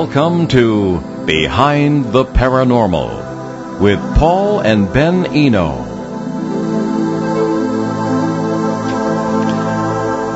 Welcome to Behind the Paranormal with Paul and Ben Eno.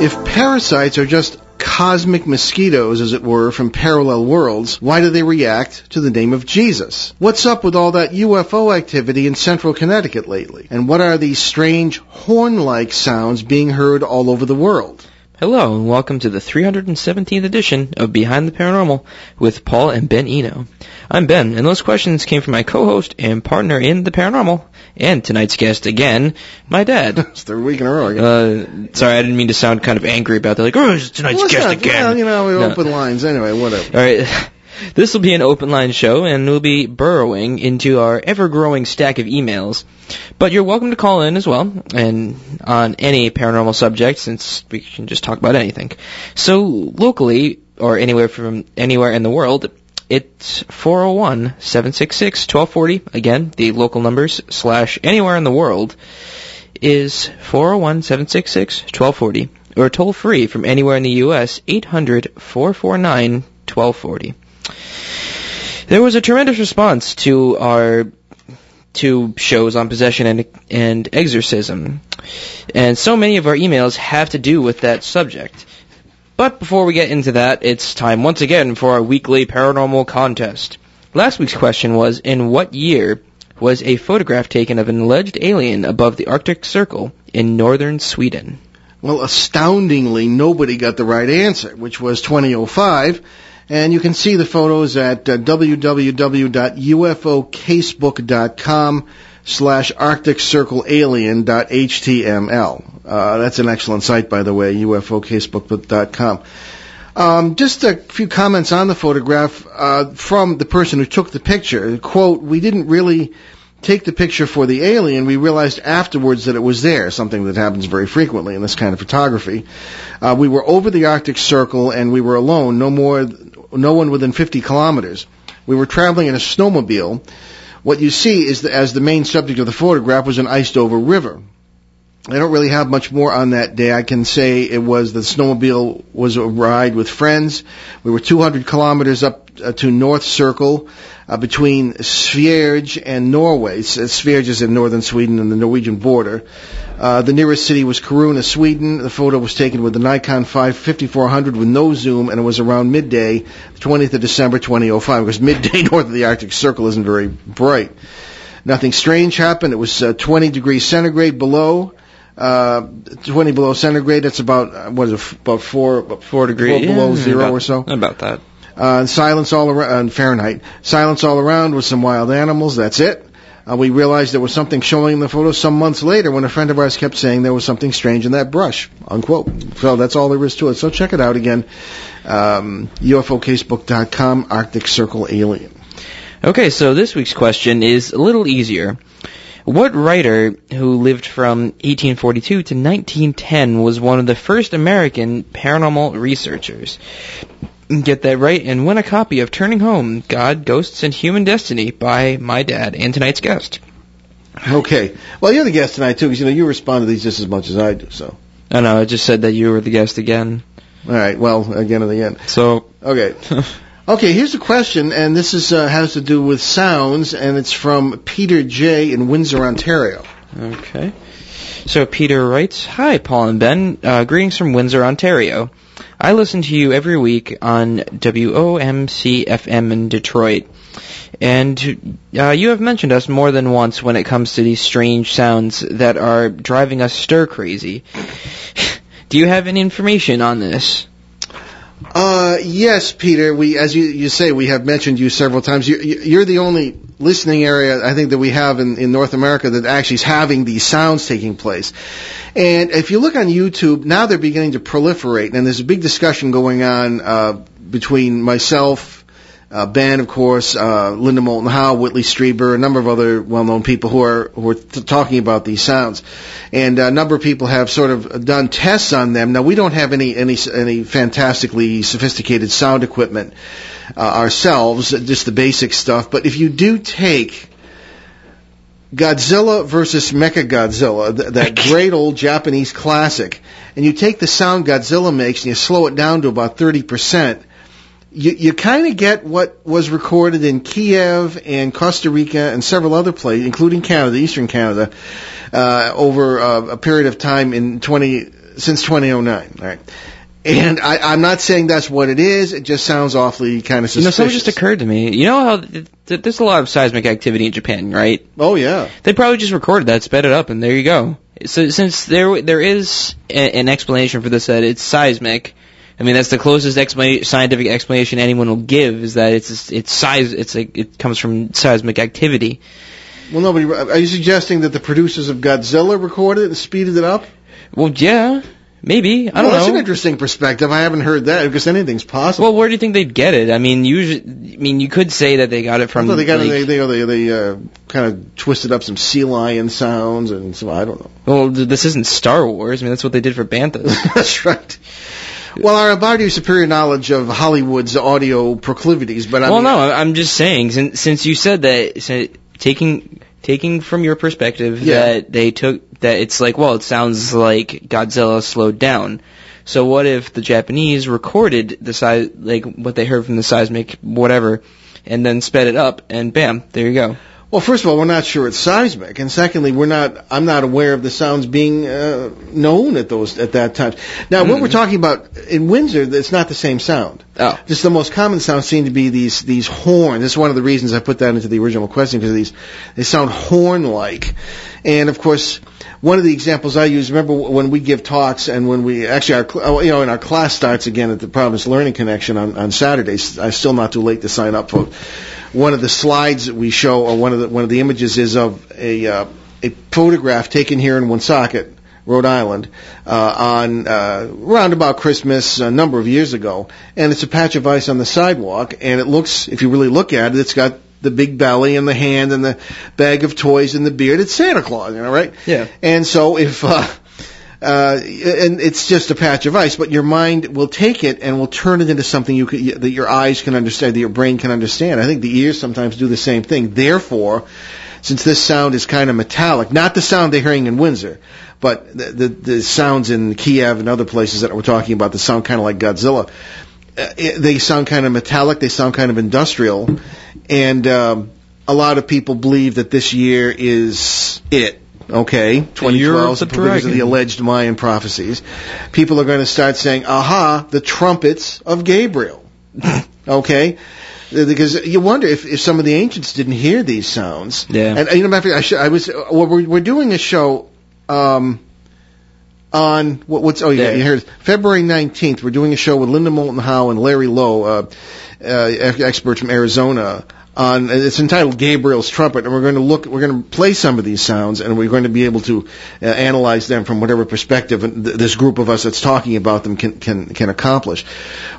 If parasites are just cosmic mosquitoes, as it were, from parallel worlds, why do they react to the name of Jesus? What's up with all that UFO activity in central Connecticut lately? And what are these strange horn-like sounds being heard all over the world? Hello, and welcome to the 317th edition of Behind the Paranormal with Paul and Ben Eno. I'm Ben, and those questions came from my co-host and partner in the paranormal, and tonight's guest again, my dad. it's third week in a row. again. Uh, sorry, I didn't mean to sound kind of angry about that. Like, oh, it's tonight's Well, guest not- again. Well, you know, we No. open lines anyway. Whatever. All right. This will be an open line show, and we'll be burrowing into our ever-growing stack of emails. But you're welcome to call in as well, and on any paranormal subject, since we can just talk about anything. So locally, or anywhere from anywhere in the world, it's 401-766-1240. Again, the local numbers slash anywhere in the world is 401-766-1240, or toll free from anywhere in the U.S. 800-449-1240. There was a tremendous response to our two shows on possession and, and exorcism, and so many of our emails have to do with that subject. But before we get into that, it's time once again for our weekly paranormal contest. Last week's question was, in what year was a photograph taken of an alleged alien above the Arctic Circle in northern Sweden? Well, astoundingly, nobody got the right answer, which was 2005. And you can see the photos at uh, www.ufocasebook.com slash arctic circle alien.html. Uh, that's an excellent site, by the way, ufocasebook.com. Um, just a few comments on the photograph uh, from the person who took the picture. Quote, we didn't really take the picture for the alien. We realized afterwards that it was there, something that happens very frequently in this kind of photography. Uh, we were over the Arctic Circle and we were alone, no more, no one within 50 kilometers. We were traveling in a snowmobile. What you see is that as the main subject of the photograph was an iced over river. I don't really have much more on that day. I can say it was the snowmobile was a ride with friends. We were 200 kilometers up uh, to North Circle uh, between Svierge and Norway. S- Svierge is in northern Sweden and the Norwegian border. Uh, the nearest city was Kiruna, Sweden. The photo was taken with the Nikon 5 5400 with no zoom, and it was around midday, the 20th of December 2005. Because midday north of the Arctic Circle isn't very bright. Nothing strange happened. It was uh, 20 degrees centigrade below. Uh, 20 below centigrade. That's about uh, what is it? About four, about Four degrees below zero about- or so. About that. Uh, and silence all around, uh, Fahrenheit. Silence all around with some wild animals. That's it. Uh, we realized there was something showing in the photo some months later when a friend of ours kept saying there was something strange in that brush. Unquote. So that's all there is to it. So check it out again. Um, UFOcasebook.com, Arctic Circle Alien. Okay, so this week's question is a little easier. What writer who lived from 1842 to 1910 was one of the first American paranormal researchers? Get that right and win a copy of Turning Home, God, Ghosts, and Human Destiny by my dad and tonight's guest. Okay. Well, you're the guest tonight too, because you know you respond to these just as much as I do. So, I know. I just said that you were the guest again. all right. Well, again and again. So, Okay. Okay, here's a question, and this is uh, has to do with sounds, and it's from Peter J. in Windsor, Ontario. Okay. So Peter writes, Hi, Paul and Ben. Uh, greetings from Windsor, Ontario. I listen to you every week on WOMC FM in Detroit. And uh, you have mentioned us more than once when it comes to these strange sounds that are driving us stir crazy. Do you have any information on this? Uh, yes, Peter. We, as you, you say, we have mentioned you several times. You, you- you're the only listening area I think that we have in, in North America that actually is having these sounds taking place. And if you look on YouTube, now they're beginning to proliferate, and there's a big discussion going on uh, between myself, uh, Ben, of course, uh, Linda Moulton Howe, Whitley Strieber, a number of other well-known people who are who are t- talking about these sounds, and a number of people have sort of done tests on them. Now we don't have any any any fantastically sophisticated sound equipment uh, ourselves, just the basic stuff. But if you do take Godzilla versus Mechagodzilla, th- that great old Japanese classic, and you take the sound Godzilla makes and you slow it down to about 30%, you, you kind of get what was recorded in Kiev and Costa Rica and several other places, including Canada, Eastern Canada, uh, over uh, a period of time in 20 since 2009. All right. And I, I'm not saying that's what it is. It just sounds awfully kind of You know, suspicious. something just occurred to me. You know how th- th- there's a lot of seismic activity in Japan, right? oh yeah. They probably just recorded that, sped it up, and there you go. So since there there is a, an explanation for this that it's seismic, I mean that's the closest scientific explanation anyone will give is that it's it's size it's like it comes from seismic activity. Well, nobody. Are you suggesting that the producers of Godzilla recorded it and speeded it up? Well, yeah, maybe I Well, don't know. that's an interesting perspective. I haven't heard that because anything's possible. Well, where do you think they'd get it? I mean, usually, I mean, you could say that they got it from. Although they got like, they they they, they uh, kind of twisted up some sea lion sounds and so I don't know. well, this isn't Star Wars. I mean, that's what they did for Banthas. That's right. Well, I about your superior knowledge of Hollywood's audio proclivities, but I well, mean, no, I'm just saying since since you said that, so taking taking from your perspective Yeah. that they took that it's like, well, it sounds like Godzilla slowed down. So what if the Japanese recorded the size, like what they heard from the seismic whatever, and then sped it up, and bam, there you go. Well, first of all, we're not sure it's seismic, and secondly, we're not. I'm not aware of the sounds being uh, known at those at that time. Now, what Mm. we're talking about in Windsor, it's not the same sound. Oh. Just the most common sounds seem to be these these horns. This is one of the reasons I put that into the original question because these they sound horn-like, and of course. One of the examples I use, remember when we give talks and when we, actually our, oh, you know, and our class starts again at the Providence Learning Connection on, on Saturdays. I'm still not too late to sign up, folks one of the slides that we show, or one of the one of the images, is of a uh, a photograph taken here in Woonsocket, Rhode Island, uh, on uh, around about Christmas a number of years ago, and it's a patch of ice on the sidewalk, and it looks, if you really look at it, it's got the big belly and the hand and the bag of toys and the beard. It's Santa Claus, you know, right? Yeah. And so if uh, uh, and it's just a patch of ice, but your mind will take it and will turn it into something you that your eyes can understand, that your brain can understand. I think the ears sometimes do the same thing. Therefore, since this sound is kind of metallic, not the sound they're hearing in Windsor, but the, the, the sounds in Kiev and other places that we're talking about that sound kind of like Godzilla, uh, it, they sound kind of metallic, they sound kind of industrial, and um, a lot of people believe that this year is it. Okay, 2012 the because of the alleged Mayan prophecies. People are going to start saying, "Aha, the trumpets of Gabriel." okay, because you wonder if, if some of the ancients didn't hear these sounds. Yeah. And uh, you know, matter of fact, I, sh- I was well, we're, we're doing a show um, on what, what's oh yeah, There. you heard. February 19th. We're doing a show with Linda Moulton Howe and Larry Lowe, uh, uh, ex- experts from Arizona. On it's entitled Gabriel's Trumpet, and we're going to look. We're going to play some of these sounds, and we're going to be able to uh, analyze them from whatever perspective th- this group of us that's talking about them can can can accomplish.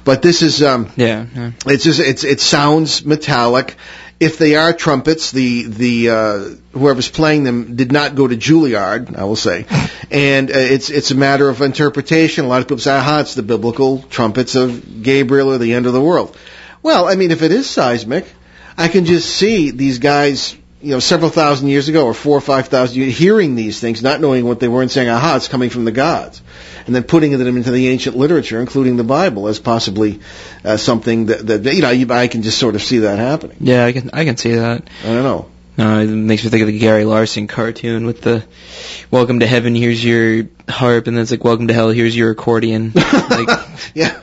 But this is um, Yeah. yeah. it's just it's it sounds metallic. If they are trumpets, the the uh, whoever's playing them did not go to Juilliard, I will say, and uh, it's it's a matter of interpretation. A lot of people say, "Aha, it's the biblical trumpets of Gabriel or the end of the world." Well, I mean, if it is seismic, I can just see these guys, you know, several thousand years ago or four or five thousand years, hearing these things, not knowing what they were, and saying, "Aha, it's coming from the gods," and then putting them into the ancient literature, including the Bible, as possibly uh, something that, that you know you, I can just sort of see that happening. Yeah, I can I can see that. I don't know. Uh, it makes me think of the Gary Larson cartoon with the "Welcome to heaven, here's your harp," and then it's like "Welcome to hell, here's your accordion." like, yeah.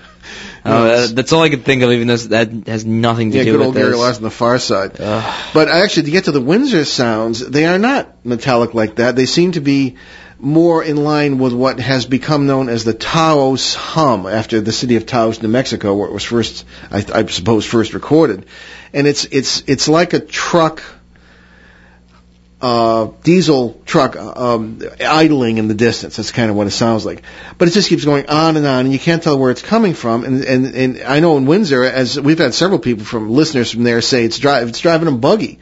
Uh, that's all I could think of. Even though that has nothing to Yeah, do good with old this. Gary Larson, the Far Side. Ugh. But actually, to get to the Windsor sounds, they are not metallic like that. They seem to be more in line with what has become known as the Taos hum, after the city of Taos, New Mexico, where it was first, I, I suppose, first recorded. And it's it's it's like a truck, uh, diesel truck um, idling in the distance. That's kind of what it sounds like. But it just keeps going on and on, and you can't tell where it's coming from. And and and I know in Windsor, as we've had several people from listeners from there say it's drive it's driving them buggy.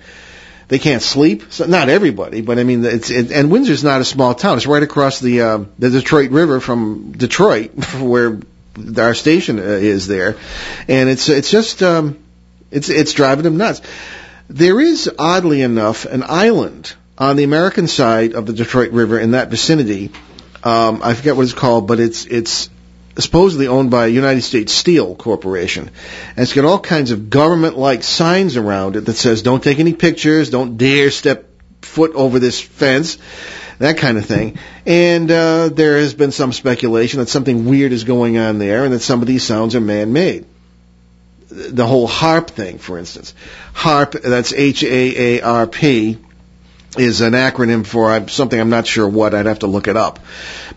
They can't sleep. So not everybody, but I mean, it's it, and Windsor's not a small town. It's right across the uh, the Detroit River from Detroit, where our station uh, is there, and it's it's just um, it's it's driving them nuts. There is, oddly enough, an island on the American side of the Detroit River in that vicinity. Um, I forget what it's called, but it's it's supposedly owned by United States Steel Corporation. And it's got all kinds of government-like signs around it that says, don't take any pictures, don't dare step foot over this fence, that kind of thing. And uh, there has been some speculation that something weird is going on there and that some of these sounds are man-made. The whole HAARP thing, for instance. HAARP, that's H-A-A-R-P, is an acronym for something I'm not sure what. I'd have to look it up.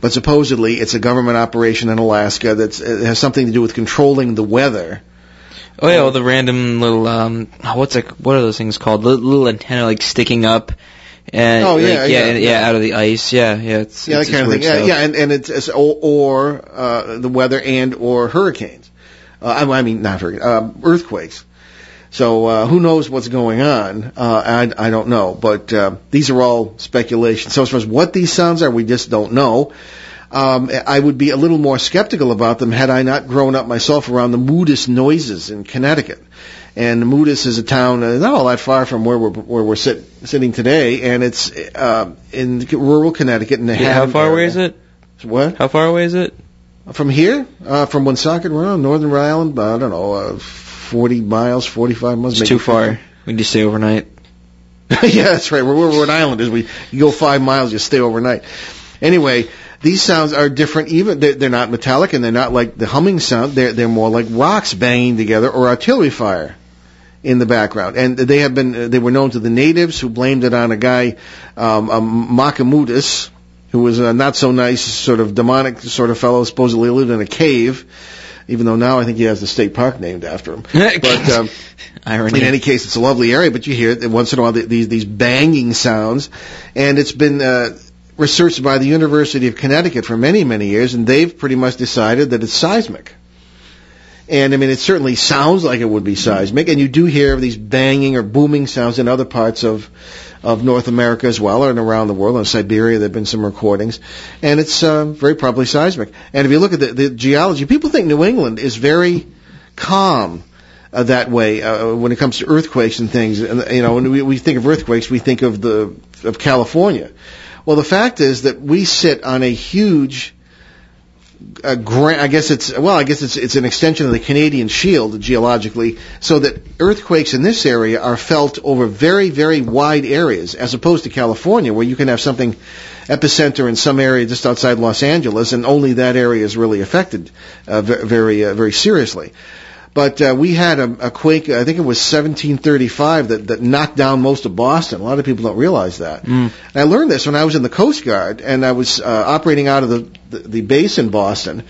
But supposedly it's a government operation in Alaska that has something to do with controlling the weather. Oh yeah, well, the random little um, what's it? What are those things called? Little, little antenna like sticking up. And oh like, yeah, yeah, yeah, yeah, out of the ice. Yeah, yeah, it's yeah, it's that kind of thing. Yeah, yeah, and, and it's, it's or, or uh, the weather and or hurricanes. Uh, I, I mean, not hurricanes, uh, earthquakes. So uh, who knows what's going on? Uh, I, I don't know, but uh, these are all speculation. So as far as what these sounds are, we just don't know. Um, I would be a little more skeptical about them had I not grown up myself around the Moodus noises in Connecticut. And Moodus is a town uh, not all that far from where we're where we're sit, sitting today, and it's uh, in rural Connecticut. In the Yeah, how far away is it? What How far away is it? From here? Uh, from Woonsocket, Rhode Northern Rhode Island? I don't know, uh, forty miles, forty-five miles. It's too far. We need to stay overnight. yeah, that's right. Where, where Rhode Island is, we you go five miles, you stay overnight. Anyway, these sounds are different. Even they're, they're not metallic, and they're not like the humming sound. They're they're more like rocks banging together or artillery fire in the background. And they have been they were known to the natives who blamed it on a guy, um, um, who was a not so nice sort of demonic sort of fellow. Supposedly lived in a cave. Even though now I think he has the state park named after him. But um, Irony. in any case, it's a lovely area, but you hear once in a while these these banging sounds, and it's been uh, researched by the University of Connecticut for many many years, and they've pretty much decided that it's seismic. And I mean, it certainly sounds like it would be seismic, and you do hear these banging or booming sounds in other parts of of North America as well, and around the world. In Siberia, there have been some recordings, and it's uh, very probably seismic. And if you look at the, the geology, people think New England is very calm uh, that way uh, when it comes to earthquakes and things. And you know, when we, we think of earthquakes, we think of the of California. Well, the fact is that we sit on a huge uh, gra- I guess it's well, I guess it's it's an extension of the Canadian Shield geologically, so that earthquakes in this area are felt over very very wide areas, as opposed to California, where you can have something epicenter in some area just outside Los Angeles, and only that area is really affected uh, very uh, very seriously. But uh, we had a, a quake, I think it was 1735, that, that knocked down most of Boston. A lot of people don't realize that. Mm. And I learned this when I was in the Coast Guard, and I was uh, operating out of the, the, the base in Boston,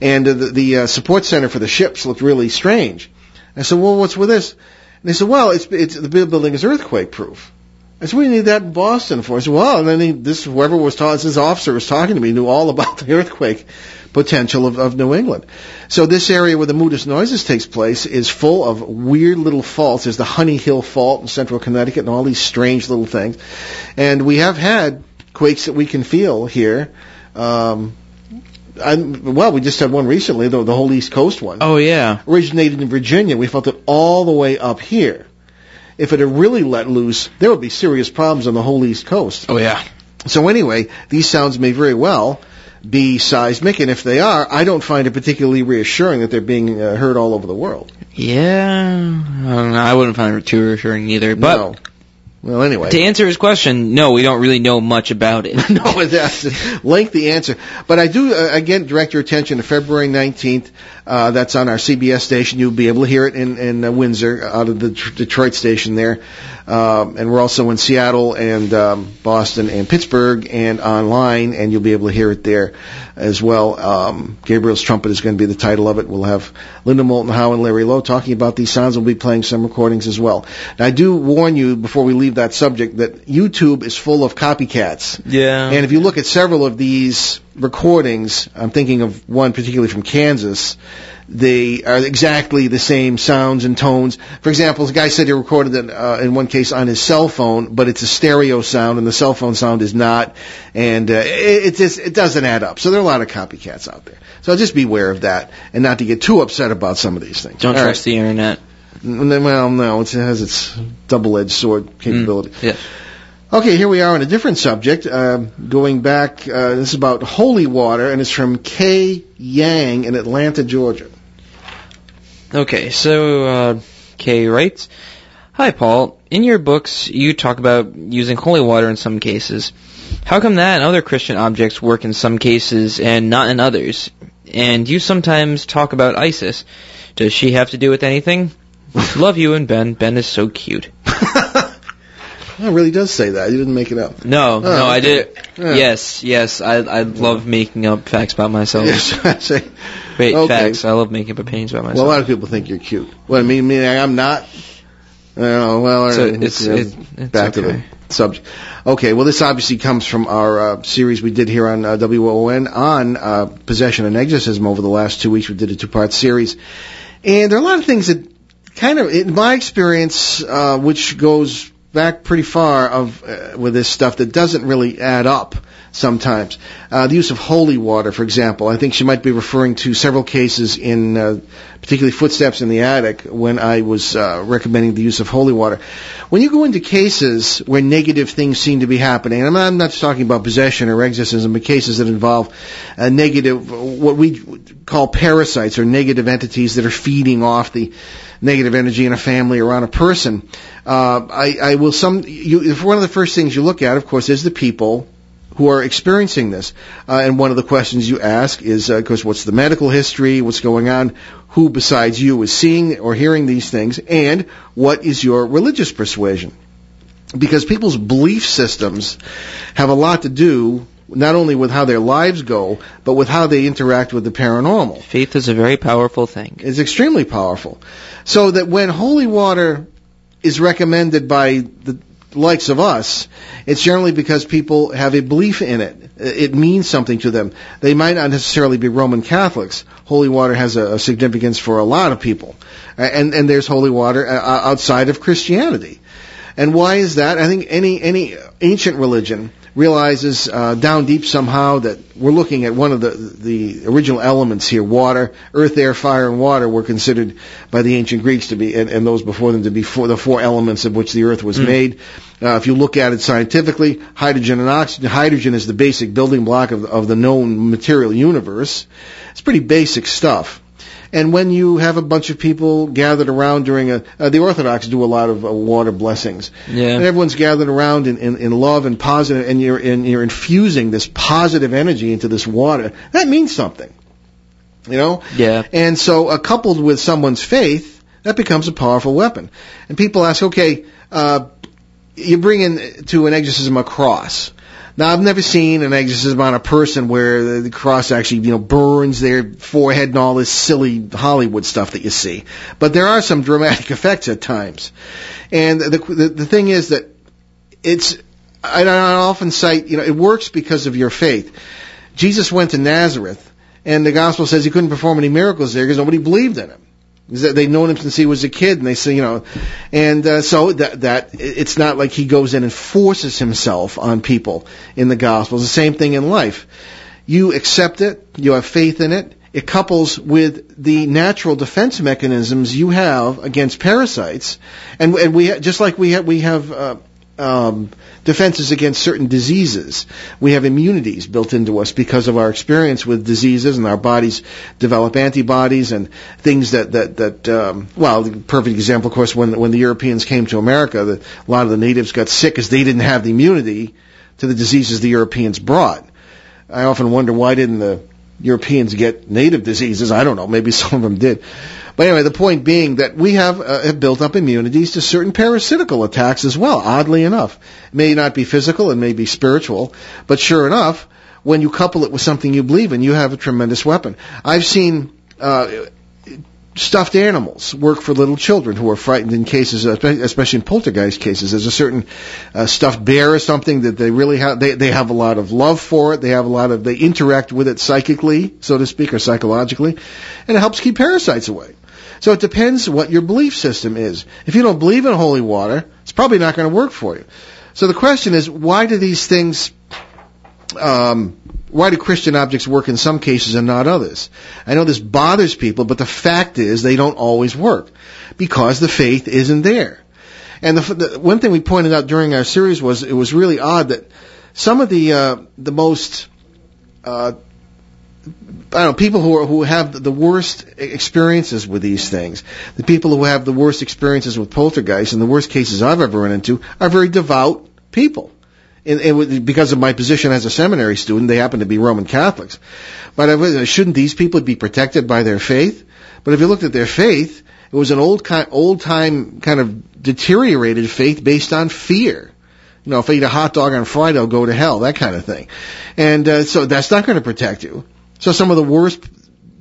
and uh, the, the uh, support center for the ships looked really strange. I said, well, what's with this? And they said, well, it's, it's, the building is earthquake proof. I said, we need that in Boston for. I said, well, and then he, this, whoever was talking, this officer was talking to me, knew all about the earthquake potential of, of New England. So this area where the Moodus Noises takes place is full of weird little faults. There's the Honey Hill Fault in central Connecticut and all these strange little things. And we have had quakes that we can feel here. Um, I, well, we just had one recently, the, the whole East Coast one. Oh yeah. Originated in Virginia. We felt it all the way up here. If it had really let loose, there would be serious problems on the whole East Coast. Oh yeah. So anyway, these sounds may very well be seismic, and if they are, I don't find it particularly reassuring that they're being uh, heard all over the world. Yeah. I. I wouldn't find it too reassuring either. But no. Well, anyway. to answer his question, no, we don't really know much about it. no, that's a lengthy answer. But I do, uh, again, direct your attention to February 19th. Uh, that's on our CBS station. You'll be able to hear it in, in uh, Windsor, out of the tr- Detroit station there. Um, and we're also in Seattle and um, Boston and Pittsburgh and online, and you'll be able to hear it there as well. Um, Gabriel's Trumpet is going to be the title of it. We'll have Linda Moulton Howe and Larry Lowe talking about these sounds. We'll be playing some recordings as well. Now, I do warn you before we leave that subject that YouTube is full of copycats. Yeah. And if you look at several of these recordings, I'm thinking of one particularly from Kansas, they are exactly the same sounds and tones. For example, the guy said he recorded it uh, in one case on his cell phone, but it's a stereo sound and the cell phone sound is not, and uh, it, it just it doesn't add up. So there are a lot of copycats out there. So just beware of that and not to get too upset about some of these things. don't All trust the internet. Well, no, it has its double-edged sword capability. Yeah. Okay, here we are on a different subject. Uh, going back, uh, this is about holy water, and it's from Kay Yang in Atlanta, Georgia. Okay, so uh, Kay writes, "Hi Paul. In your books, you talk about using holy water in some cases. How come that and other Christian objects work in some cases and not in others? And you sometimes talk about ISIS. Does she have to do with anything? Love you and Ben. Ben is so cute." It really does say that. You didn't make it up. No, Oh, no, I did. Yeah. Yes, yes, I I love making up facts about myself. Yes, I. Wait, Okay. facts. I love making up opinions about myself. Well, a lot of people think you're cute. Well, I mean, meaning I'm not. I. Well, So right, it's- you know, it's- it's back to the subject. Okay, well, this obviously comes from our uh, series we did here on uh, WOON on uh, possession and exorcism over the last two weeks. We did a two-part series, and there are a lot of things that kind of, in my experience, uh, which goes back pretty far of uh, with this stuff that doesn't really add up sometimes. Uh, the use of holy water, for example, I think she might be referring to several cases in, uh, particularly footsteps in the attic, when I was uh, recommending the use of holy water. When you go into cases where negative things seem to be happening, and I'm not, I'm not talking about possession or exorcism, but cases that involve uh, negative, what we call parasites or negative entities that are feeding off the negative energy in a family or on a person. Uh, I, I will some. You, if one of the first things you look at, of course, is the people who are experiencing this. Uh, and one of the questions you ask is, uh, of course, what's the medical history? What's going on? Who besides you is seeing or hearing these things? And what is your religious persuasion? Because people's belief systems have a lot to do not only with how their lives go, but with how they interact with the paranormal. Faith is a very powerful thing. It's extremely powerful. So that when holy water is recommended by the likes of us, it's generally because people have a belief in it. It means something to them. They might not necessarily be Roman Catholics. Holy water has a, a significance for a lot of people. Uh, And, and there's holy water uh, outside of Christianity. And why is that? I think any, any ancient religion realizes uh, down deep somehow that we're looking at one of the the original elements here: water, earth, air, fire, and water were considered by the ancient Greeks to be, and, and those before them to be four, the four elements of which the earth was made. Uh, if you look at it scientifically, hydrogen and oxygen. Hydrogen is the basic building block of, of the known material universe. It's pretty basic stuff. And when you have a bunch of people gathered around during a, uh, the Orthodox do a lot of uh, water blessings. And everyone's gathered around in, in, in love and positive, and you're, and you're infusing this positive energy into this water. That means something. You know? Yeah. And so, uh, coupled with someone's faith, that becomes a powerful weapon. And people ask, okay, uh, you bring in to an exorcism a cross. Now, I've never seen an exorcism on a person where the, cross actually, you know, burns their forehead and all this silly Hollywood stuff that you see. But there are some dramatic effects at times. And the, the, the thing is that it's, I, I often cite, you know, it works because of your faith. Jesus went to Nazareth, and the gospel says he couldn't perform any miracles there because nobody believed in him. Because they- They'd known him since he was a kid, and they say, you know, and uh, so that that it's not like he goes in and forces himself on people in the gospel. It's the same thing in life. You accept it, you have faith in it. It couples with the natural defense mechanisms you have against parasites, and, and we just like we have we have. Uh, um, defenses against certain diseases. We have immunities built into us because of our experience with diseases, and our bodies develop antibodies and things that that that. Um, well, the perfect example, of course, when when the Europeans came to America, the, a lot of the natives got sick because they didn't have the immunity to the diseases the Europeans brought. I often wonder why didn't the Europeans get native diseases? I don't know. Maybe some of them did. But anyway, the point being that we have, uh, have built up immunities to certain parasitical attacks as well, oddly enough. It may not be physical, it may be spiritual, but sure enough, when you couple it with something you believe in, you have a tremendous weapon. I've seen, uh, stuffed animals work for little children who are frightened in cases, especially in poltergeist cases. There's a certain uh, stuffed bear or something that they really have. They they have a lot of love for it. They have a lot of they interact with it psychically, so to speak, or psychologically, and it helps keep parasites away. So it depends what your belief system is. If you don't believe in holy water, it's probably not going to work for you. So the question is, why do these things um, why do Christian objects work in some cases and not others? I know this bothers people, but the fact is they don't always work because the faith isn't there. And the, the one thing we pointed out during our series was it was really odd that some of the uh, the most uh, I don't know, people who are, who have the worst experiences with these things, the people who have the worst experiences with poltergeists, and the worst cases I've ever run into, are very devout people. And, and because of my position as a seminary student, they happen to be Roman Catholics. But I, shouldn't these people be protected by their faith? But if you looked at their faith, it was an old kind, old time kind of deteriorated faith based on fear. You know, if I eat a hot dog on Friday, I'll go to hell, that kind of thing. And uh, so that's not going to protect you. So some of the worst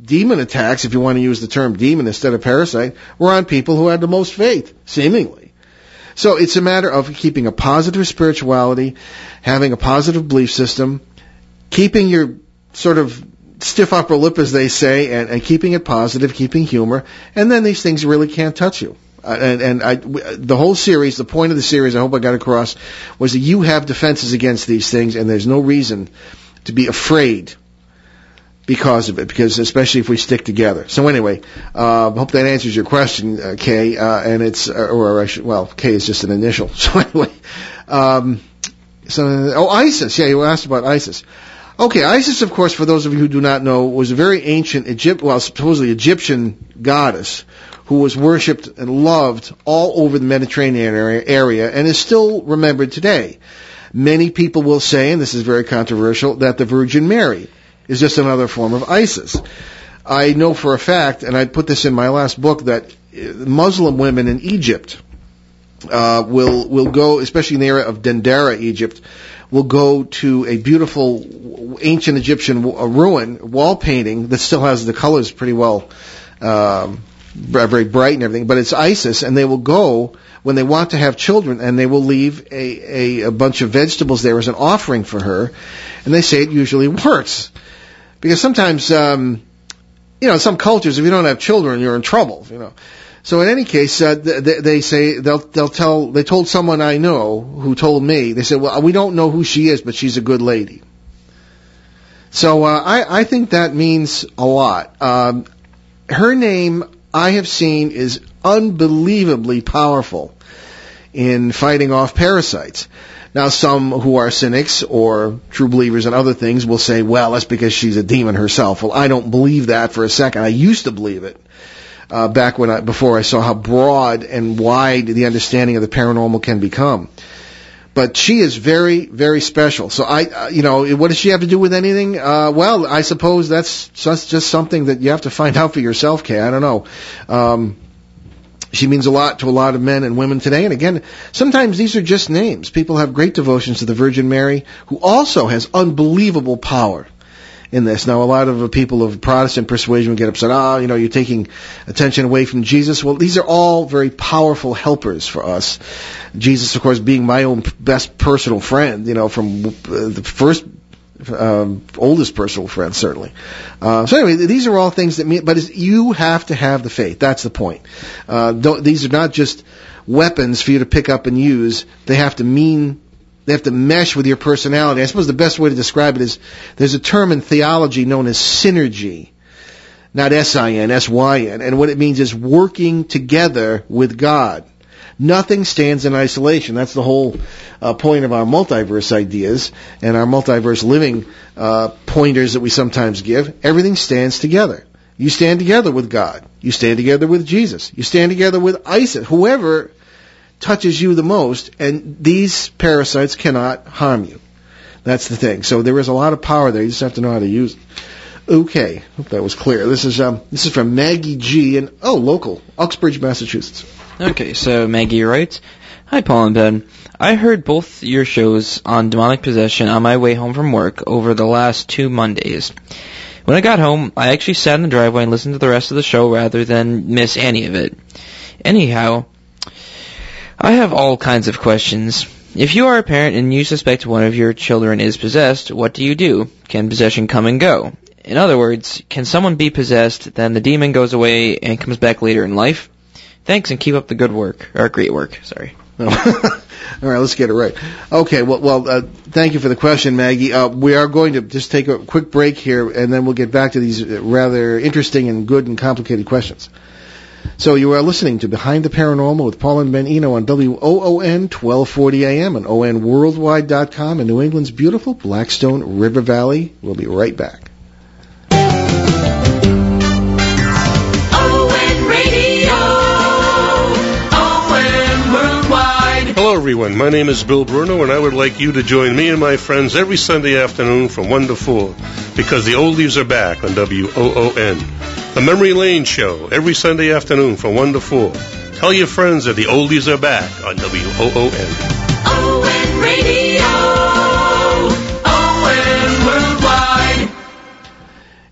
demon attacks, if you want to use the term demon instead of parasite, were on people who had the most faith, seemingly. So it's a matter of keeping a positive spirituality, having a positive belief system, keeping your sort of stiff upper lip, as they say, and, and keeping it positive, keeping humor, and then these things really can't touch you. Uh, and, and I, the whole series, the point of the series, I hope I got across, was that you have defenses against these things, and there's no reason to be afraid because of it, because especially if we stick together. So anyway, uh, hope that answers your question, uh, Kay, uh, and it's, uh, or I should, well, K is just an initial. So anyway, um, so, oh, Isis, yeah, you asked about Isis. Okay, Isis, of course, for those of you who do not know, was a very ancient Egypt, well, supposedly Egyptian goddess who was worshipped and loved all over the Mediterranean area, area and is still remembered today. Many people will say, and this is very controversial, that the Virgin Mary is just another form of ISIS. I know for a fact, and I put this in my last book, that Muslim women in Egypt uh, will will go, especially in the area of Dendera, Egypt, will go to a beautiful ancient Egyptian ruin wall painting that still has the colors pretty well, um, very bright and everything. But it's ISIS, and they will go when they want to have children, and they will leave a, a, a bunch of vegetables there as an offering for her, and they say it usually works. Because sometimes, um, you know, in some cultures, if you don't have children, you're in trouble, you know. So in any case, uh, they, they say they'll they'll tell. They told someone I know who told me. They said, "Well, we don't know who she is, but she's a good lady." So uh, I I think that means a lot. Um, her name I have seen is unbelievably powerful in fighting off parasites. Now, some who are cynics or true believers in other things will say, well, that's because she's a demon herself. Well, I don't believe that for a second. I used to believe it. Uh, back when I, before I saw how broad and wide the understanding of the paranormal can become. But she is very, very special. So I, uh, you know, what does she have to do with anything? Uh, well, I suppose that's just, something that you have to find out for yourself, Kay. I don't know. Um, she means a lot to a lot of men and women today. And again, sometimes these are just names. People have great devotions to the Virgin Mary, who also has unbelievable power in this. Now, a lot of people of Protestant persuasion get upset. Ah, you know, you're taking attention away from Jesus. Well, these are all very powerful helpers for us. Jesus, of course, being my own best personal friend, you know, from uh, the first um, oldest personal friend, certainly. Uh, so anyway, these are all things that mean, but you have to have the faith. That's the point. Uh, these are not just weapons for you to pick up and use. They have to mean, they have to mesh with your personality. I suppose the best way to describe it is there's a term in theology known as synergy. Not S-I-N, S-Y-N. And what it means is working together with God. Nothing stands in isolation. That's the whole uh, point of our multiverse ideas and our multiverse living uh, pointers that we sometimes give. Everything stands together. You stand together with God. You stand together with Jesus. You stand together with ISIS. Whoever touches you the most, and these parasites cannot harm you. That's the thing. So there is a lot of power there. You just have to know how to use it. Okay, hope that was clear. This is um, this is from Maggie G. and oh, local Uxbridge, Massachusetts. Okay, so Maggie writes, Hi Paul and Ben. I heard both your shows on demonic possession on my way home from work over the last two Mondays. When I got home, I actually sat in the driveway and listened to the rest of the show rather than miss any of it. Anyhow, I have all kinds of questions. If you are a parent and you suspect one of your children is possessed, what do you do? Can possession come and go? In other words, can someone be possessed, then the demon goes away and comes back later in life? Thanks and keep up the good work, or great work, sorry. All right, let's get it right. Okay, well, well, uh, thank you for the question, Maggie. Uh, we are going to just take a quick break here, and then we'll get back to these rather interesting and good and complicated questions. So you are listening to Behind the Paranormal with Paul and Ben Eno on WOON 1240 AM and ONWorldwide.com in New England's beautiful Blackstone River Valley. We'll be right back. Hello, everyone. My name is Bill Bruno, and I would like you to join me and my friends every Sunday afternoon from 1 to 4 because the oldies are back on WOON. The Memory Lane Show every Sunday afternoon from 1 to 4. Tell your friends that the oldies are back on WOON. ON Radio.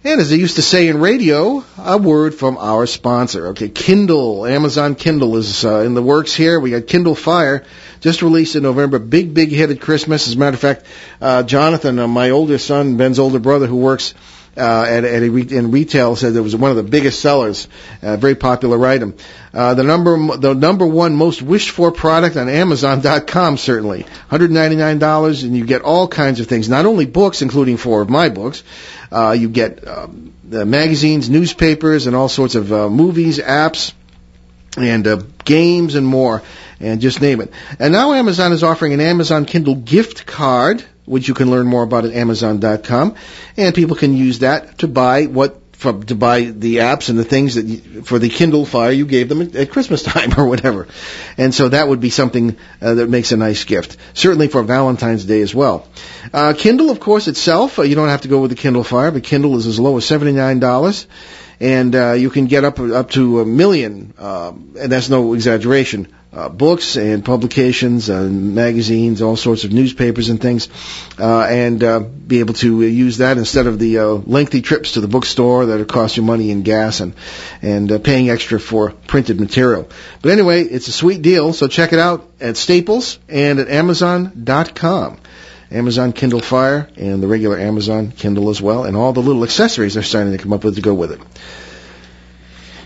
And as they used to say in radio, a word from our sponsor. Okay, Kindle, Amazon Kindle is uh, in the works here. We got Kindle Fire, just released in November. Big, big hit at Christmas. As a matter of fact, uh, Jonathan, uh, my older son, Ben's older brother, who works uh, at, at a re- in retail, said it was one of the biggest sellers. A very popular item. Uh, the number the number one most wished for product on Amazon.com certainly. $199 and you get all kinds of things. Not only books, including four of my books. Uh, you get um, the magazines, newspapers, and all sorts of uh, movies, apps, and uh, games and more, and just name it. And now Amazon is offering an Amazon Kindle gift card, which you can learn more about at Amazon.com, and people can use that to buy what from to buy the apps and the things that you, for the Kindle Fire you gave them at, at Christmas time or whatever, and so that would be something uh, that makes a nice gift. Certainly for Valentine's Day as well. Uh, Kindle, of course, itself uh, you don't have to go with the Kindle Fire, but Kindle is as low as seventy nine dollars and uh, you can get up up to a million, um, and that's no exaggeration. Uh, books and publications, and magazines, all sorts of newspapers and things, uh, and uh, be able to use that instead of the uh, lengthy trips to the bookstore that cost you money in gas and and uh, paying extra for printed material. But anyway, it's a sweet deal, so check it out at Staples and at Amazon.com. Amazon Kindle Fire and the regular Amazon Kindle as well, and all the little accessories they're starting to come up with to go with it.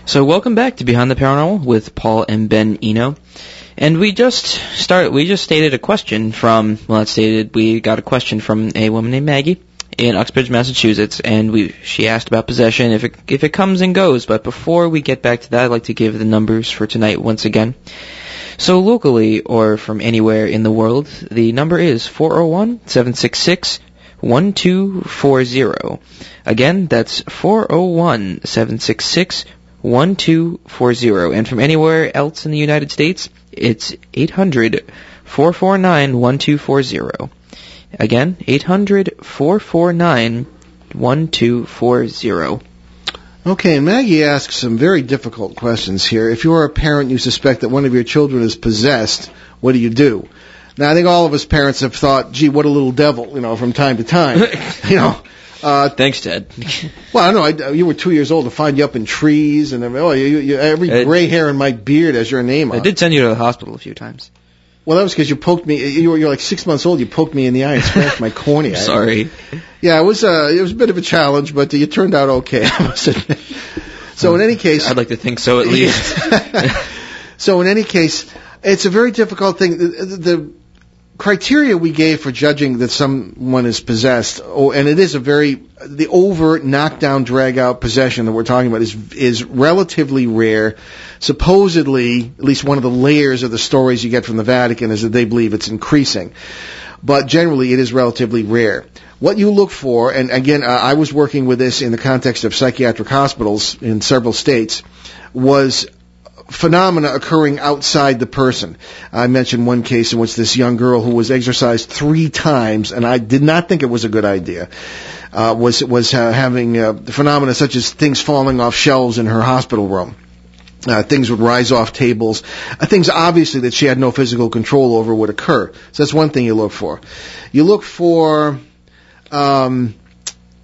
So welcome back to Behind the Paranormal with Paul and Ben Eno. And we just start we just stated a question from well not stated we got a question from a woman named Maggie in Uxbridge, Massachusetts, and we she asked about possession if it if it comes and goes, but before we get back to that I'd like to give the numbers for tonight once again. So locally or from anywhere in the world, the number is 401-766-1240. Again, that's oh 401-766-1240. And from anywhere else in the United States, it's 800-449-1240. Again, 800-449-1240. Okay, and Maggie asks some very difficult questions here. If you're a parent, you suspect that one of your children is possessed, what do you do? Now, I think all of us parents have thought, gee, what a little devil, you know, from time to time. you know, uh, Thanks, Dad. well, I don't know. I, you were two years old to find you up in trees, and oh, you, you, every It- gray hair in my beard has your name on I did send you to the hospital a few times. Well, that was because you poked me. You were you're like six months old. You poked me in the eye and scratched my cornea. Sorry. Yeah, it was uh, it was a bit of a challenge, but you turned out okay. I must admit. So in any case, I'd like to think so at least. so in any case, it's a very difficult thing. The, the criteria we gave for judging that someone is possessed, oh, and it is a very the overt knockdown drag out possession that we're talking about is is relatively rare. Supposedly, at least one of the layers of the stories you get from the Vatican is that they believe it's increasing, but generally it is relatively rare. What you look for, and again, uh, I was working with this in the context of psychiatric hospitals in several states, was phenomena occurring outside the person. I mentioned one case in which this young girl who was exorcised three times, and I did not think it was a good idea, uh, was was uh, having uh, phenomena such as things falling off shelves in her hospital room. Uh, things would rise off tables. Uh, things obviously that she had no physical control over would occur. So that's one thing you look for. You look for um,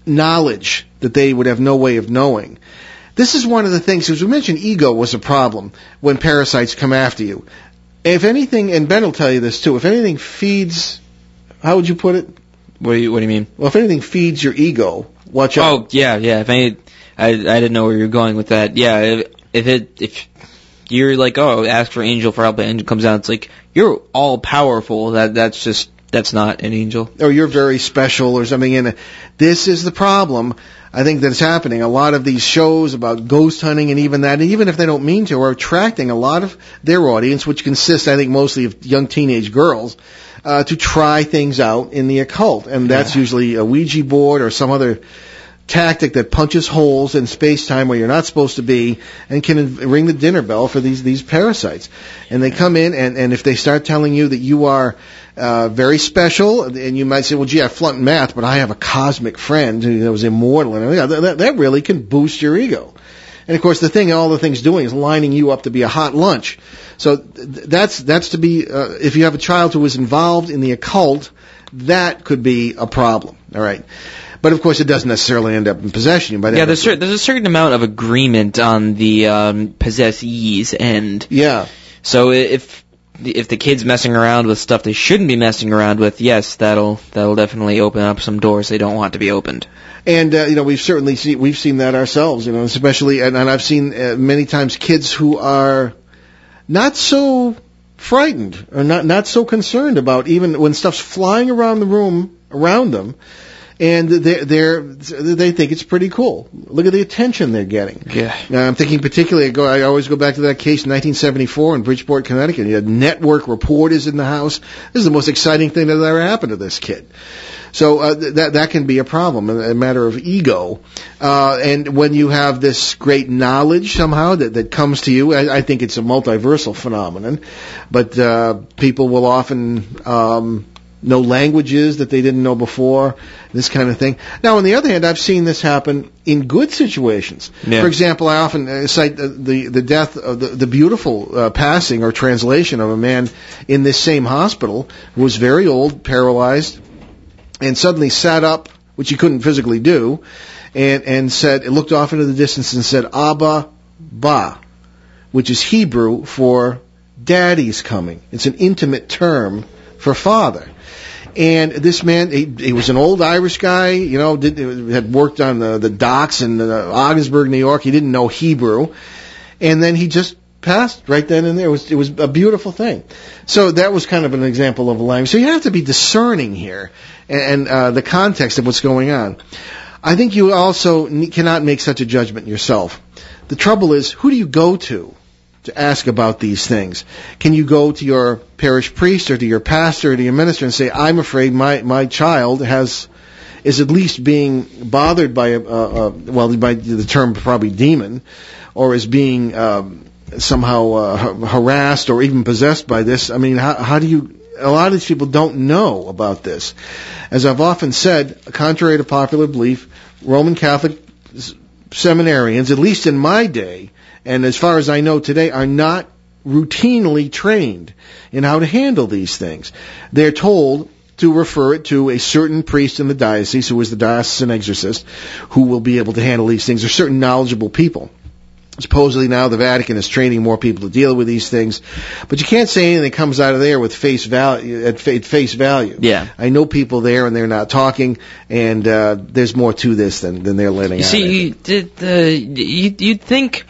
knowledge that they would have no way of knowing. This is one of the things, as we mentioned, ego was a problem when parasites come after you. If anything, and Ben will tell you this too, if anything feeds, how would you put it? What do you What do you mean? Well, if anything feeds your ego, watch out. Oh yeah, yeah. If any, I I didn't know where you were going with that. Yeah, if, if it if you're like, oh, ask for angel for help, and angel comes out, it's like you're all powerful. That that's just that's not an angel. or you're very special or something. And this is the problem. I think that's happening. A lot of these shows about ghost hunting and even that, and even if they don't mean to, are attracting a lot of their audience, which consists, I think, mostly of young teenage girls, uh, to try things out in the occult. And that's usually a Ouija board or some other tactic that punches holes in space time where you're not supposed to be and can ring the dinner bell for these these parasites. And they come in and and if they start telling you that you are uh, very special, and you might say, "Well, gee, I flunked math, but I have a cosmic friend who was immortal," and yeah, that, that really can boost your ego. And of course, the thing, all the thing's doing is lining you up to be a hot lunch. So that's that's to be. Uh, if you have a child who is involved in the occult, that could be a problem. All right. But of course, it doesn't necessarily end up in possession. But Yeah, there's cer- there's a certain amount of agreement on the um, possessees and yeah. So if if the kid's messing around with stuff they shouldn't be messing around with, yes, that'll that'll definitely open up some doors they don't want to be opened. And uh, you know, we've certainly seen we've seen that ourselves. You know, especially and, and I've seen uh, many times kids who are not so frightened or not not so concerned about even when stuff's flying around the room around them, and they're, they're they think it's pretty cool. Look at the attention they're getting. Yeah. Now, I'm thinking particularly, I, go, I always go back to that case in 1974 in Bridgeport, Connecticut. You had network reporters in the house. This is the most exciting thing that ever happened to this kid. So uh, th- that that can be a problem, a a matter of ego. Uh, and when you have this great knowledge somehow that, that comes to you, I, I think it's a multiversal phenomenon. But uh, people will often um, know languages that they didn't know before, this kind of thing. Now, on the other hand, I've seen this happen in good situations. Yeah. For example, I often uh, cite the, the the death of the, the beautiful uh, passing or translation of a man in this same hospital who was very old, paralyzed, and suddenly sat up, which he couldn't physically do, and and said, looked off into the distance and said, "Abba, Ba," which is Hebrew for "Daddy's coming." It's an intimate term for father. And this man, he, he was an old Irish guy, you know, did, had worked on the, the docks in uh, Ogdensburg, New York. He didn't know Hebrew, and then he just passed right then and there. It was it was a beautiful thing. So that was kind of an example of a language. So you have to be discerning here, and, and uh, the context of what's going on. I think you also cannot make such a judgment yourself. The trouble is, who do you go to? To ask about these things? Can you go to your parish priest or to your pastor or to your minister and say, "I'm afraid my my child has is at least being bothered by a, a, a well by the term probably demon, or is being um, somehow uh, harassed or even possessed by this." I mean, how, how do you? A lot of these people don't know about this. As I've often said, contrary to popular belief, Roman Catholic seminarians, at least in my day, and as far as I know today, are not routinely trained in how to handle these things. They're told to refer it to a certain priest in the diocese who is the diocesan exorcist who will be able to handle these things. There's certain knowledgeable people. Supposedly now the Vatican is training more people to deal with these things, but you can't say anything that comes out of there with face value at face value. Yeah. I know people there and they're not talking, and uh, there's more to this than than they're letting You out. see, you, the you you'd think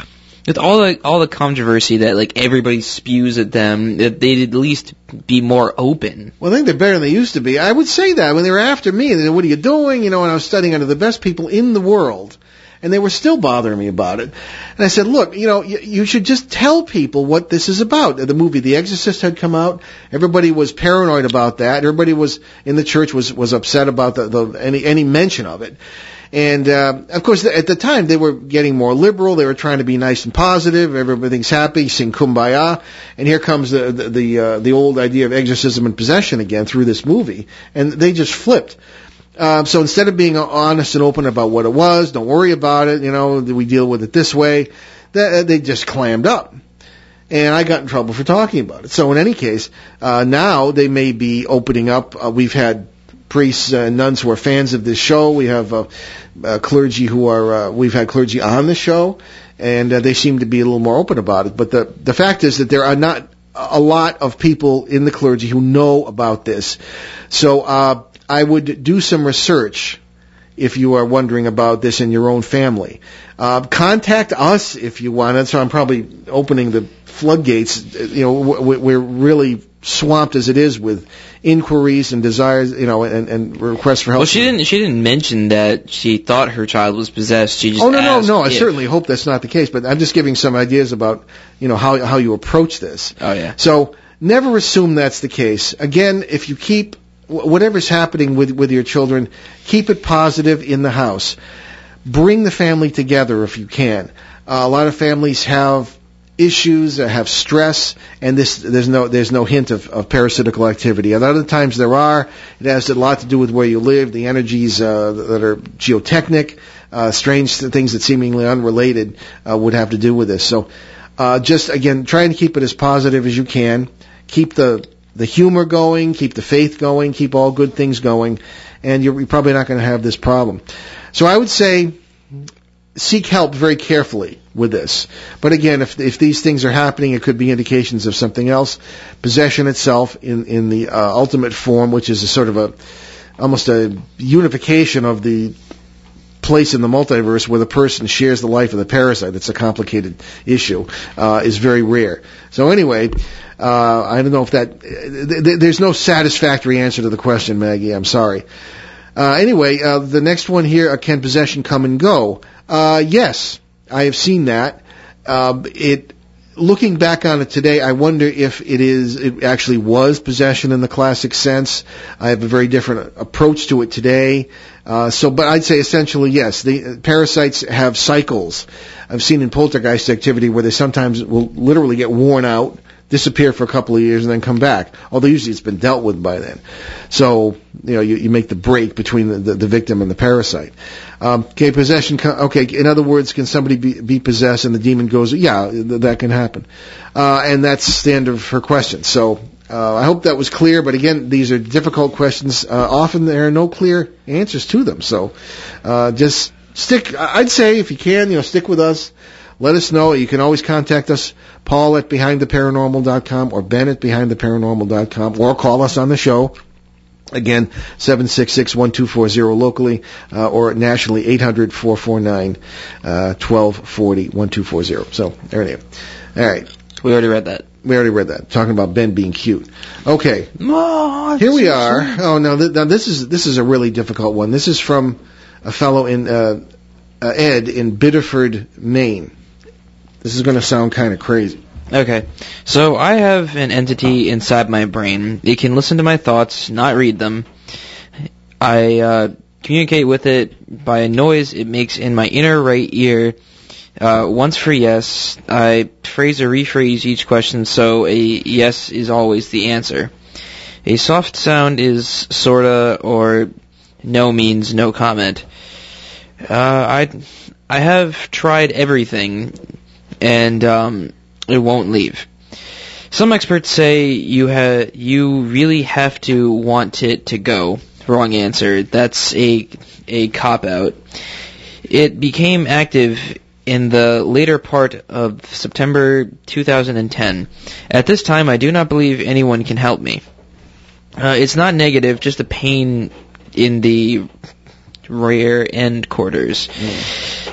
with all the all the controversy that like everybody spews at them, that they'd at least be more open. Well, I think they're better than they used to be. I would say that when they were after me, they said, "What are you doing?" You know, and I was studying under the best people in the world, and they were still bothering me about it. And I said, "Look, you know, you, you should just tell people what this is about." The movie The Exorcist had come out. Everybody was paranoid about that. Everybody was in the church was was upset about the, the any any mention of it. And uh, of course, at the time, they were getting more liberal. They were trying to be nice and positive. Everything's happy, sing kumbaya. And here comes the the the, uh, the old idea of exorcism and possession again through this movie, and they just flipped. Um, so instead of being honest and open about what it was, don't worry about it. You know, we deal with it this way. That, they just clammed up and I got in trouble for talking about it. So in any case, uh, now they may be opening up. Uh, we've had priests and nuns who are fans of this show. We have uh, uh, clergy who are. Uh, we've had clergy on the show, and uh, they seem to be a little more open about it. But the the fact is that there are not a lot of people in the clergy who know about this. So uh, I would do some research if you are wondering about this in your own family. Uh, contact us if you want. Why I'm probably opening the floodgates. You know, we're really swamped as it is with inquiries and desires, you know, and, and requests for help. Well, she didn't. She didn't mention that she thought her child was possessed. She just. Oh no no no! I if- certainly hope that's not the case, but I'm just giving some ideas about you know how how you approach this. Oh yeah. So never assume that's the case. Again, if you keep whatever's happening with with your children, keep it positive in the house. Bring the family together if you can. Uh, a lot of families have issues, have stress, and this there's no there's no hint of, of parasitical activity. At other times there are. It has a lot to do with where you live, the energies uh, that are geotechnic, uh, strange things that seemingly unrelated uh, would have to do with this. So uh, just again, try and keep it as positive as you can. Keep the the humor going, keep the faith going, keep all good things going, and you're, you're probably not going to have this problem. So I would say seek help very carefully with this. But again, if if these things are happening, it could be indications of something else. Possession itself, in in the uh, ultimate form, which is a sort of a almost a unification of the place in the multiverse where the person shares the life of the parasite. It's a complicated issue. Uh, is very rare. So anyway. Uh, I don't know if that. Th- th- there's no satisfactory answer to the question, Maggie. I'm sorry. Uh, anyway, uh, the next one here: uh, Can possession come and go? Uh, yes, I have seen that. Uh, it. Looking back on it today, I wonder if it is it actually was possession in the classic sense. I have a very different approach to it today. Uh, so, but I'd say essentially yes. The uh, parasites have cycles. I've seen in poltergeist activity where they sometimes will literally get worn out, disappear for a couple of years, and then come back. Although usually it's been dealt with by then. So, you know, you, you make the break between the, the, the victim and the parasite. Um, okay, possession. Okay, in other words, can somebody be, be possessed and the demon goes? Yeah, th- that can happen. Uh, and that's the end of her question. So. Uh, I hope that was clear, but again, these are difficult questions. Uh, often there are no clear answers to them. So, uh, just stick, I'd say if you can, you know, stick with us. Let us know. You can always contact us, Paul at behindtheparanormal.com or Ben at behindtheparanormal.com or call us on the show. Again, 766-1240 locally, uh, or nationally, 800-449-1240, 1240. So, there it is. All right. We already read that. We already read that. Talking about Ben being cute. Okay. Oh, Here we are. Oh no, th- now this is this is a really difficult one. This is from a fellow in uh, uh, Ed in Biddeford, Maine. This is going to sound kind of crazy. Okay, so I have an entity inside my brain. It can listen to my thoughts, not read them. I uh, communicate with it by a noise it makes in my inner right ear. Uh, once for yes, I phrase or rephrase each question so a yes is always the answer. A soft sound is sorta or no means no comment. Uh, I I have tried everything, and um, it won't leave. Some experts say you ha- you really have to want it to go. Wrong answer. That's a a cop out. It became active in the later part of September 2010. At this time, I do not believe anyone can help me. Uh, it's not negative, just a pain in the rear end quarters.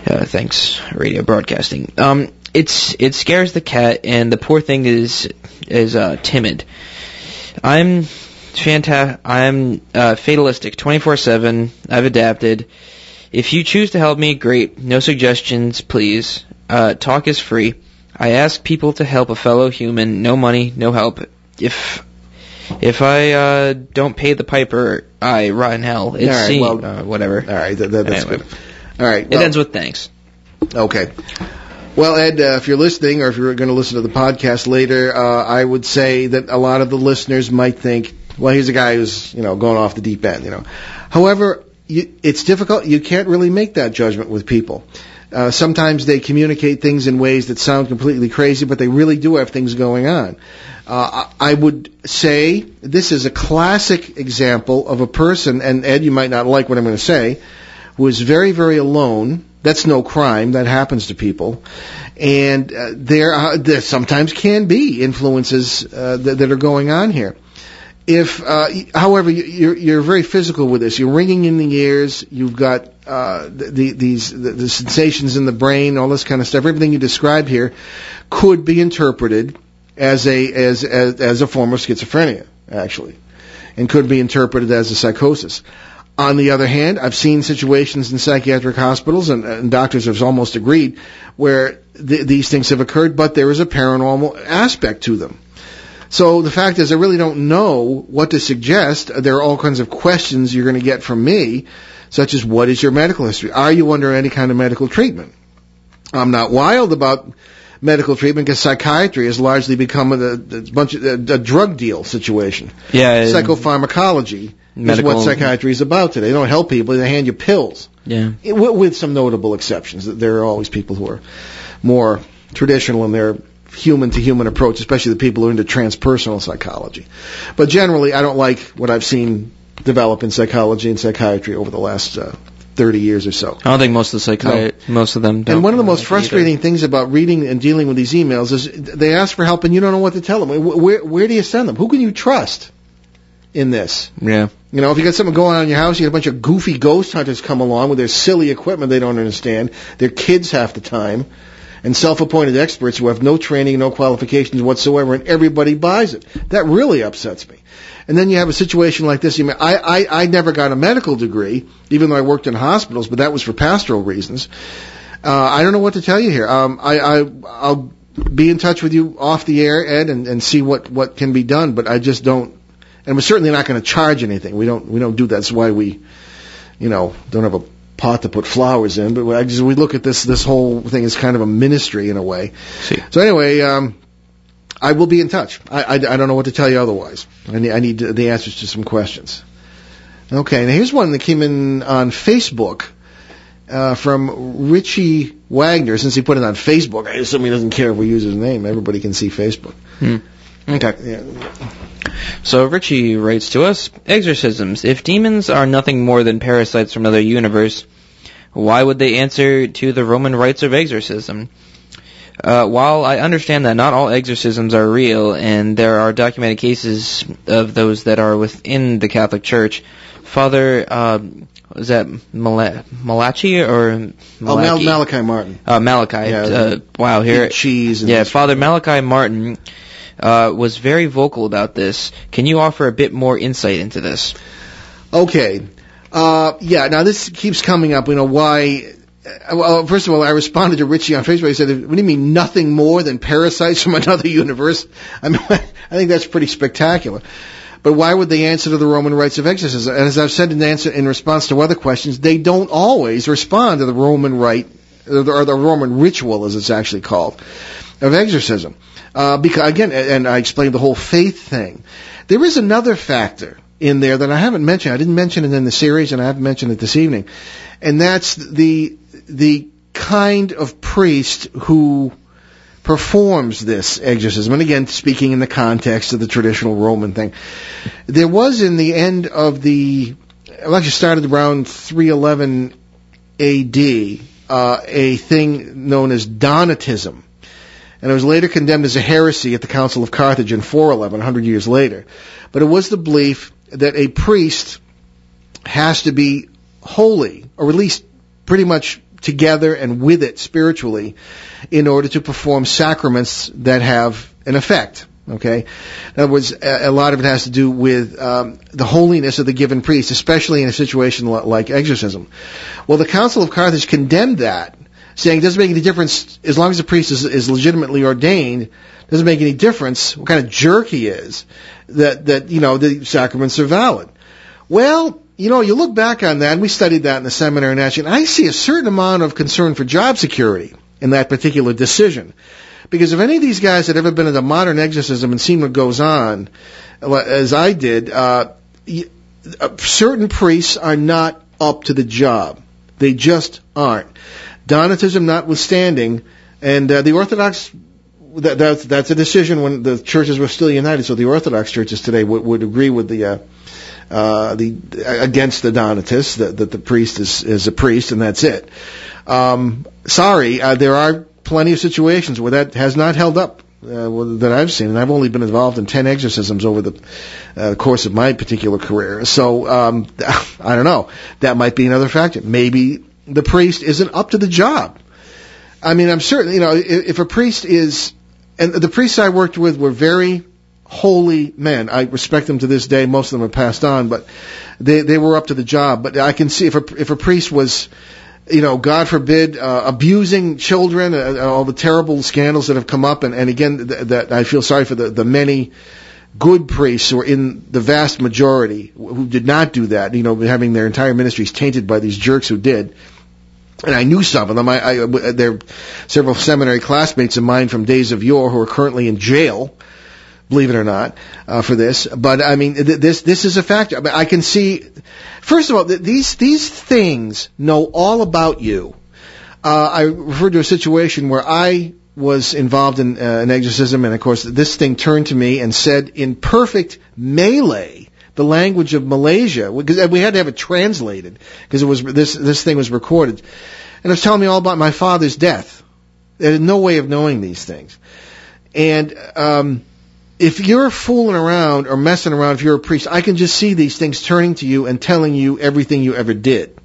Uh, thanks, radio broadcasting. Um, it's it scares the cat, and the poor thing is is uh, timid. I'm fanta- I'm uh, fatalistic, 24/7. I've adapted. If you choose to help me, great. No suggestions, please. Uh, talk is free. I ask people to help a fellow human. No money, no help. If if I uh, don't pay the piper, I rot in hell. It's All right, seen- well- uh, whatever. All right, that, that, that's Anyway. good. All right. It ends with thanks. Okay. Well, Ed, uh, if you're listening or if you're going to listen to the podcast later, uh, I would say that a lot of the listeners might think, well, here's a guy who's, you know, going off the deep end, you know. However, you, it's difficult. You can't really make that judgment with people. Uh, sometimes they communicate things in ways that sound completely crazy, but they really do have things going on. Uh, I would say this is a classic example of a person, and Ed, you might not like what I'm going to say, who is very, very alone. That's no crime. That happens to people. And uh, there, are, there sometimes can be influences uh, that, that are going on here. if, uh, however, you- you're, you're very physical with this. You're ringing in the ears. You've got uh, the, the, these the, the sensations in the brain, all this kind of stuff. Everything you describe here could be interpreted as a as as, as a form of schizophrenia, actually, and could be interpreted as a psychosis. On the other hand, I've seen situations in psychiatric hospitals, and, and doctors have almost agreed, where th- these things have occurred, but there is a paranormal aspect to them. So the fact is, I really don't know what to suggest. There are all kinds of questions you're going to get from me, such as what is your medical history? Are you under any kind of medical treatment? I'm not wild about medical treatment because psychiatry has largely become a, a bunch of a, a drug deal situation. Yeah. Psychopharmacology Medical- is what psychiatry is about today. They don't help people; they hand you pills. Yeah. It- with, some notable exceptions. There are always people who are more traditional in their human to human approach, especially the people who are into transpersonal psychology. But generally, I don't like what I've seen develop in psychology and psychiatry over the last uh, 30 years or so. I don't think most of the psychiat- most of them. Don't And one of the most like it frustrating things about reading and dealing with these emails is they ask for help and you don't know what to tell them. Wh- Where, where do you send them? Who can you trust in this? Yeah. You know, if you got something going on in your house, you got a bunch of goofy ghost hunters come along with their silly equipment they don't understand, their kids half the time, and self-appointed experts who have no training, no qualifications whatsoever, and everybody buys it. That really upsets me. And then you have a situation like this. You mean, I, I, I never got a medical degree, even though I worked in hospitals, but that was for pastoral reasons. Uh, I don't know what to tell you here. Um, I, I, I'll be in touch with you off the air, Ed, and, and see what, what can be done, but I just don't, and we're certainly not going to charge anything. We don't, we don't do that. That's why we, you know, don't have a pot to put flowers in, but I just, we look at this, this whole thing as kind of a ministry in a way. See. So anyway, um, I will be in touch. I, I, I don't know what to tell you otherwise. I need, I need the answers to some questions. Okay, now here's one that came in on Facebook uh, from Richie Wagner. Since he put it on Facebook, I assume he doesn't care if we use his name. Everybody can see Facebook. Hmm. Okay. Yeah. So Richie writes to us, exorcisms. If demons are nothing more than parasites from another universe, why would they answer to the Roman rites of exorcism? Uh, while I understand that not all exorcisms are real, and there are documented cases of those that are within the Catholic Church, Father, uh, is that Mala- Malachi or Oh, Mal- Malachi? Malachi Martin. uh, Malachi. Yeah, uh, wow, here cheese. And yeah, Father Malachi Martin uh, was very vocal about this. Can you offer a bit more insight into this? Okay. Uh, yeah, now this keeps coming up. You know, why. uh, Well, first of all, I responded to Richie on Facebook. He said, What do you mean nothing more than parasites from another universe? I mean, I think that's pretty spectacular. But why would they answer to the Roman rites of exorcism? And as I've said in answer in response to other questions, they don't always respond to the Roman rite or the, or the Roman ritual, as it's actually called, of exorcism. Uh, because again, and I explained the whole faith thing. There is another factor in there that I haven't mentioned. I didn't mention it in the series, and I haven't mentioned it this evening, and that's the the kind of priest who performs this exorcism. And again, speaking in the context of the traditional Roman thing, there was in the end of the, well, actually started around 311 A.D., uh, a thing known as Donatism. And it was later condemned as a heresy at the Council of Carthage in 411, 100 years later. But it was the belief that a priest has to be holy, or at least pretty much together and with it spiritually, in order to perform sacraments that have an effect. Okay, in other words, a, lot of it has to do with um, the holiness of the given priest, especially in a situation like exorcism. Well, the Council of Carthage condemned that, saying it doesn't make any difference as long as the priest is, is legitimately ordained. Doesn't make any difference what kind of jerk he is. That that you know the sacraments are valid. Well, you know, you look back on that, and we studied that in the seminary actually, and I see a certain amount of concern for job security in that particular decision. Because if any of these guys had ever been into modern exorcism and seen what goes on, as I did, uh, uh, certain priests are not up to the job. They just aren't. Donatism notwithstanding, and uh, the Orthodox that, that's that's a decision when the churches were still united. So the Orthodox churches today would, would agree with the uh, uh, the against the Donatists that, that the priest is is a priest and that's it. Um, sorry, uh, there are plenty of situations where that has not held up. uh, that I've seen, and I've only been involved in ten exorcisms over the uh, course of my particular career. So um, I don't know. That might be another factor. Maybe the priest isn't up to the job. I mean, I'm certain. You know, if, a priest is, and the priests I worked with were very holy men. I respect them to this day. Most of them have passed on, but they they were up to the job. But I can see if a if a priest was you know, God forbid, uh, abusing children, uh, all the terrible scandals that have come up, and, and again, th- that I feel sorry for the, the many good priests who are in the vast majority who did not do that, you know, having their entire ministries tainted by these jerks who did. And I knew some of them. I, I, they're several seminary classmates of mine from days of yore who are currently in jail believe it or not, uh, for this. But I mean, th- this this is a factor. I, mean, I can see. First of all, th- these these things know all about you. Uh, I referred to a situation where I was involved in uh, an exorcism, and of course, this thing turned to me and said in perfect Malay. The language of Malaysia, because we had to have it translated, because it was this this thing was recorded, and it was telling me all about my father's death. There had no way of knowing these things, and um, if you're fooling around or messing around, if you're a priest, I can just see these things turning to you and telling you everything you ever did.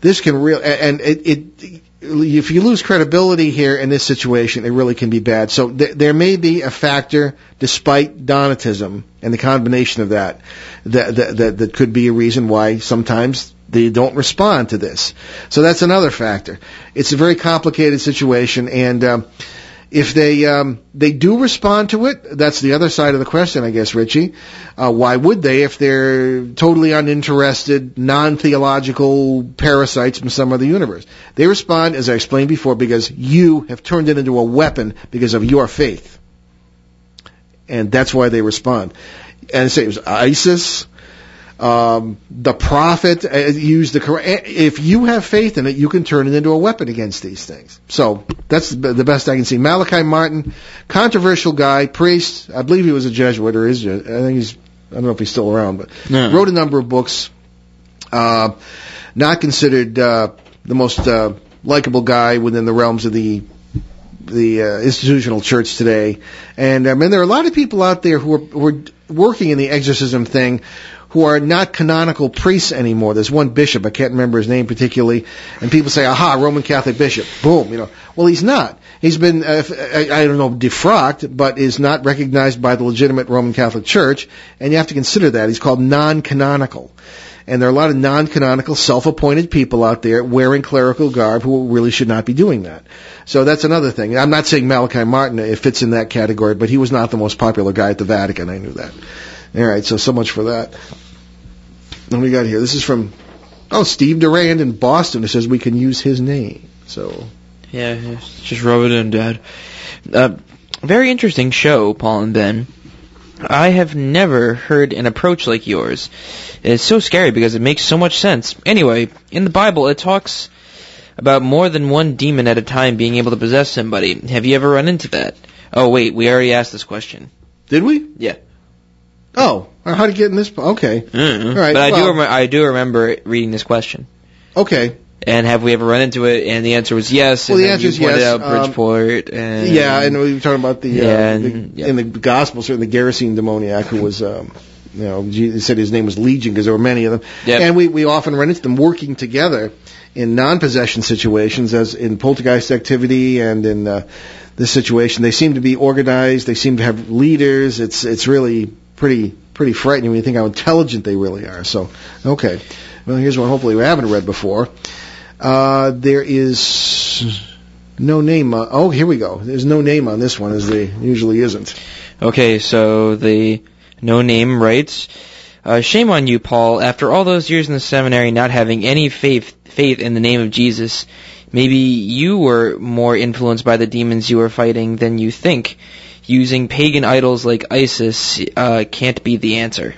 This can real and it, it if you lose credibility here in this situation, it really can be bad. So th- there may be a factor, despite Donatism and the combination of that, that, that, that, that could be a reason why sometimes they don't respond to this. So that's another factor. It's a very complicated situation, and um, if they um, they do respond to it, that's the other side of the question, I guess, Richie. Uh, why would they if they're totally uninterested, non-theological parasites from some other universe? They respond, as I explained before, because you have turned it into a weapon because of your faith, and that's why they respond. And say it was ISIS, um, the prophet uh, used the Quran. If you have faith in it, you can turn it into a weapon against these things. So that's the best I can see. Malachi Martin, controversial guy, priest. I believe he was a Jesuit or is. I think he's. I don't know if he's still around, but No. wrote a number of books. Uh, not considered uh, the most uh, likable guy within the realms of the the uh, institutional church today. And I mean, there are a lot of people out there who are, who are working in the exorcism thing who are not canonical priests anymore. There's one bishop, I can't remember his name particularly, and people say, aha, Roman Catholic bishop. Boom, you know. Well, he's not. He's been, uh, I, I don't know, defrocked, but is not recognized by the legitimate Roman Catholic Church, and you have to consider that. He's called non-canonical. And there are a lot of non-canonical, self-appointed people out there wearing clerical garb who really should not be doing that. So that's another thing. I'm not saying Malachi Martin it fits in that category, but he was not the most popular guy at the Vatican. I knew that. All right, so so much for that. What we got here? This is from oh Steve Durand in Boston. It says we can use his name. So Yeah, just rub it in, Dad. Uh, very interesting show, Paul and Ben. I have never heard an approach like yours. It's so scary because it makes so much sense. Anyway, in the Bible, it talks about more than one demon at a time being able to possess somebody. Have you ever run into that? Oh, wait, we already asked this question. did we? Yeah. Oh, how to get in this? Okay, Mm-hmm. All right, but I do rem- I do remember reading this question. okay. And have we ever run into it? And the answer was yes. Well, and the answer is yes. out Um, Bridgeport. and yeah, and we were talking about the, uh, the and- yeah. in the gospel, certainly the Gerasene demoniac who was. Um, you know, he said his name was Legion because there were many of them, Yep. and we we often run into them working together in non-possession situations, as in poltergeist activity and in uh, this situation. They seem to be organized. They seem to have leaders. It's it's really pretty pretty frightening when you think how intelligent they really are. So, okay, well here's one. Hopefully we haven't read before. Uh, there is no name. On, oh, here we go. There's no name on this one, as there usually isn't. Okay, so the no name writes, uh, "Shame on you, Paul. After all those years in the seminary, not having any faith faith in the name of Jesus, maybe you were more influenced by the demons you were fighting than you think. Using pagan idols like Isis uh, can't be the answer."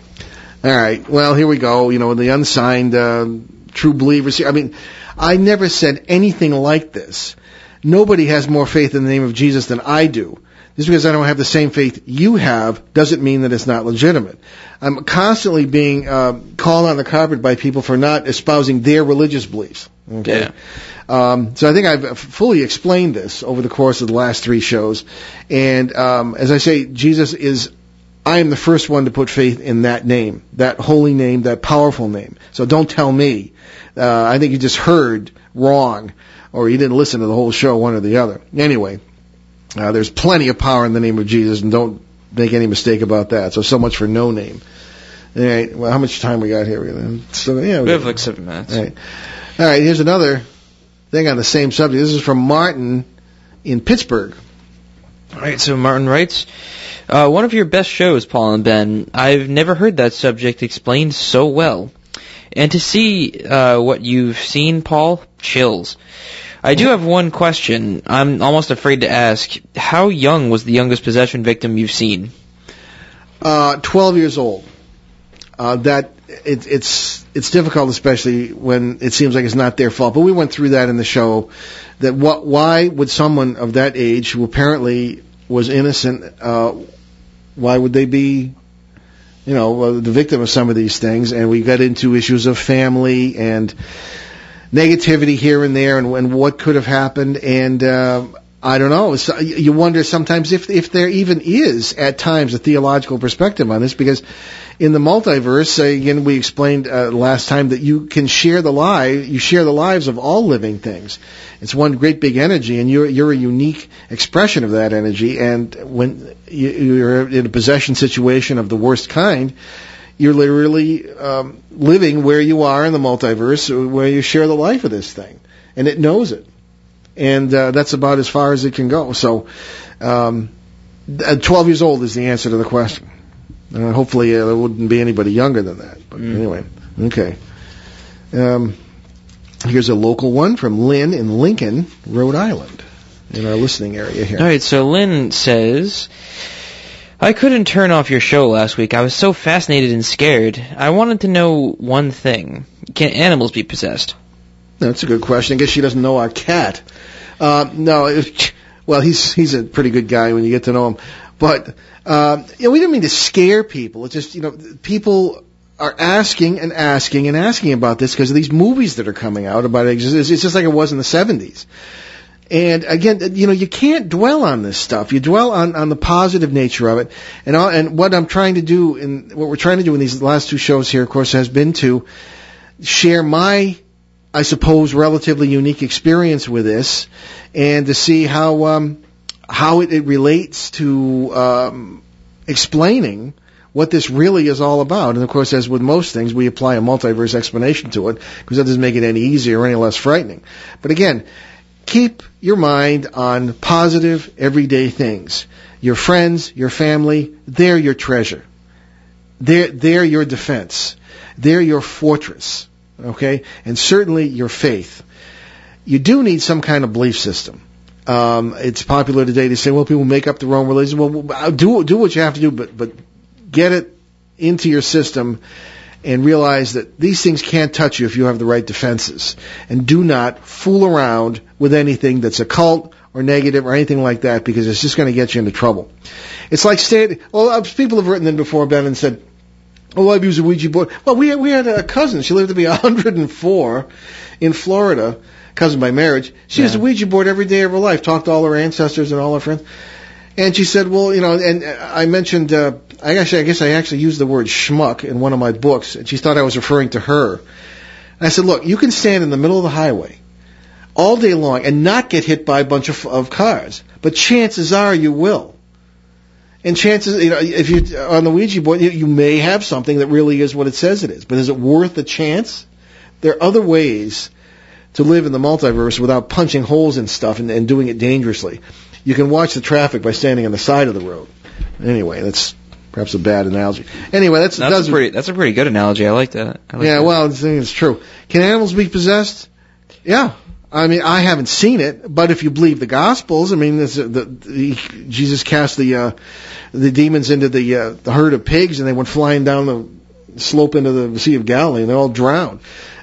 All right. Well, here we go. You know, the unsigned uh, true believers. I mean, I never said anything like this. Nobody has more faith in the name of Jesus than I do. Just because I don't have the same faith you have doesn't mean that it's not legitimate. I'm constantly being uh, called on the carpet by people for not espousing their religious beliefs. Okay. Yeah. Um, so I think I've fully explained this over the course of the last three shows. And um, as I say, Jesus is. I am the first one to put faith in that name, that holy name, that powerful name. So don't tell me. Uh, I think you just heard wrong, or you didn't listen to the whole show, one or the other. Anyway, uh, there's plenty of power in the name of Jesus, and don't make any mistake about that. So, so much for no name. All right. Well, how much time we got here? So, yeah, We have like seven minutes. all right. All right. Here's another thing on the same subject. This is from Martin in Pittsburgh. All right, so Martin writes, uh, one of your best shows, Paul and Ben. I've never heard that subject explained so well. And to see uh, what you've seen, Paul, chills. I do have one question. I'm almost afraid to ask. How young was the youngest possession victim you've seen? Uh, 12 years old. Uh, that it, it's it's difficult, especially when it seems like it's not their fault. But we went through that in the show. That what why would someone of that age who apparently was innocent, uh, why would they be, you know, the victim of some of these things? And we got into issues of family and negativity here and there, and, and what could have happened. And uh, I don't know. So you wonder sometimes if if there even is at times a theological perspective on this, because in the multiverse, uh, again, we explained uh, last time that you can share the lie, you share the lives of all living things. It's one great big energy, and you're you're a unique expression of that energy. And when you, you're in a possession situation of the worst kind, you're literally um, living where you are in the multiverse, where you share the life of this thing, and it knows it, and uh, that's about as far as it can go. So, um, uh, 12 years old is the answer to the question. Uh, hopefully, uh, there wouldn't be anybody younger than that. But Mm. anyway, okay. Um, here's a local one from Lynn in Lincoln, Rhode Island, in our listening area here. All right, so Lynn says, I couldn't turn off your show last week. I was so fascinated and scared. I wanted to know one thing. Can animals be possessed? That's a good question. I guess she doesn't know our cat. Uh, no, it, well, he's he's a pretty good guy when you get to know him. But um, you know, we didn't mean to scare people. It's just you know, people are asking and asking and asking about this because of these movies that are coming out about it. It's just like it was in the '70s. And again, you know, you can't dwell on this stuff. You dwell on, on the positive nature of it. And all, and what I'm trying to do in what we're trying to do in these last two shows here, of course, has been to share my I suppose, relatively unique experience with this, and to see how um, how it, it relates to um, explaining what this really is all about. And of course, as with most things, we apply a multiverse explanation to it because that doesn't make it any easier or any less frightening. But again, keep your mind on positive, everyday things. Your friends, your family, they're your treasure. They're, they're your defense. They're your fortress. Okay? And certainly your faith. You do need some kind of belief system. Um, it's popular today to say, well, people make up their own religion. Well, do, do what you have to do, but, but get it into your system and realize that these things can't touch you if you have the right defenses. And do not fool around with anything that's occult or negative or anything like that because it's just going to get you into trouble. It's like staying, well, uh, people have written in before, Ben, and said, oh, I've used a Ouija board. Well, we had, we had a cousin. She lived to be 104 in Florida, cousin by marriage. She used a Ouija board every day of her life, talked to all her ancestors and all her friends. And she said, well, you know, and I mentioned, uh, I actually, I guess I actually used the word schmuck in one of my books, and she thought I was referring to her. And I said, look, you can stand in the middle of the highway all day long and not get hit by a bunch of, of cars, but chances are you will. And chances, you know, if you on the Ouija board, you, you may have something that really is what it says it is. But is it worth the chance? There are other ways to live in the multiverse without punching holes in stuff and, and doing it dangerously. You can watch the traffic by standing on the side of the road. Anyway, that's perhaps a bad analogy. Anyway, that's That's does a pretty. That's a pretty good analogy. I like that. I like yeah, that. well, I think it's true. Can animals be possessed? Yeah. I mean, I haven't seen it, but if you believe the Gospels, I mean, this, the, the, Jesus cast the uh, the demons into the uh, the herd of pigs, and they went flying down the slope into the Sea of Galilee, and they all drowned.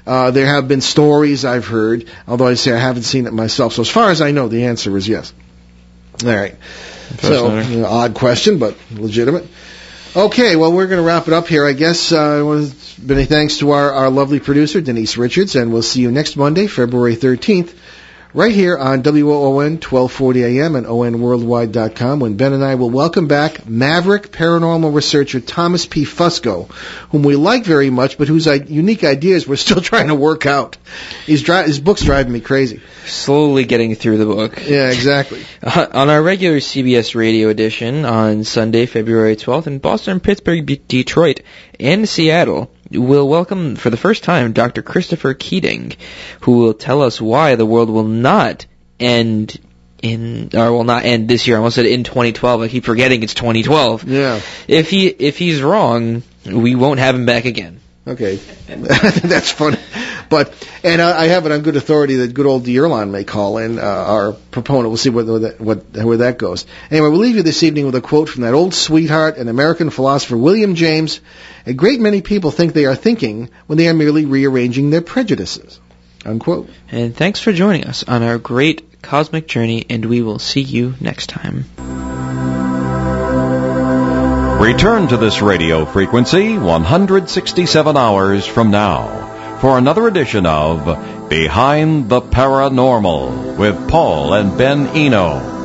Uh, there have been stories I've heard, although I say I haven't seen it myself. So as far as I know, the answer is yes. All right. So, you know, odd question, but legitimate. Okay, well, we're going to wrap it up here, I guess. Uh, many thanks to our, our lovely producer, Denise Richards, and we'll see you next Monday, February 13th, right here on WOON 1240 AM and ONWorldwide.com when Ben and I will welcome back Maverick paranormal researcher Thomas P. Fusco, whom we like very much, but whose I- unique ideas we're still trying to work out. He's dri- his book's driving me crazy. Slowly getting through the book. Yeah, exactly. Uh, on our regular CBS radio edition on Sunday, February 12th in Boston, Pittsburgh, B- Detroit, and Seattle, we'll welcome for the first time Dr. Christopher Keating, who will tell us why the world will not end in, or will not end this year. I almost said in 2012. I keep forgetting it's 2012. Yeah. If he, if he's wrong, we won't have him back again. Okay, that's funny. But and I I have it on good authority that good old Dierlon may call in uh, our proponent. We'll see whether that, what where that goes. Anyway, we'll leave you this evening with a quote from that old sweetheart and American philosopher William James. A great many people think they are thinking when they are merely rearranging their prejudices. Unquote. And thanks for joining us on our great cosmic journey, and we will see you next time. Return to this radio frequency 167 hours from now for another edition of Behind the Paranormal with Paul and Ben Eno.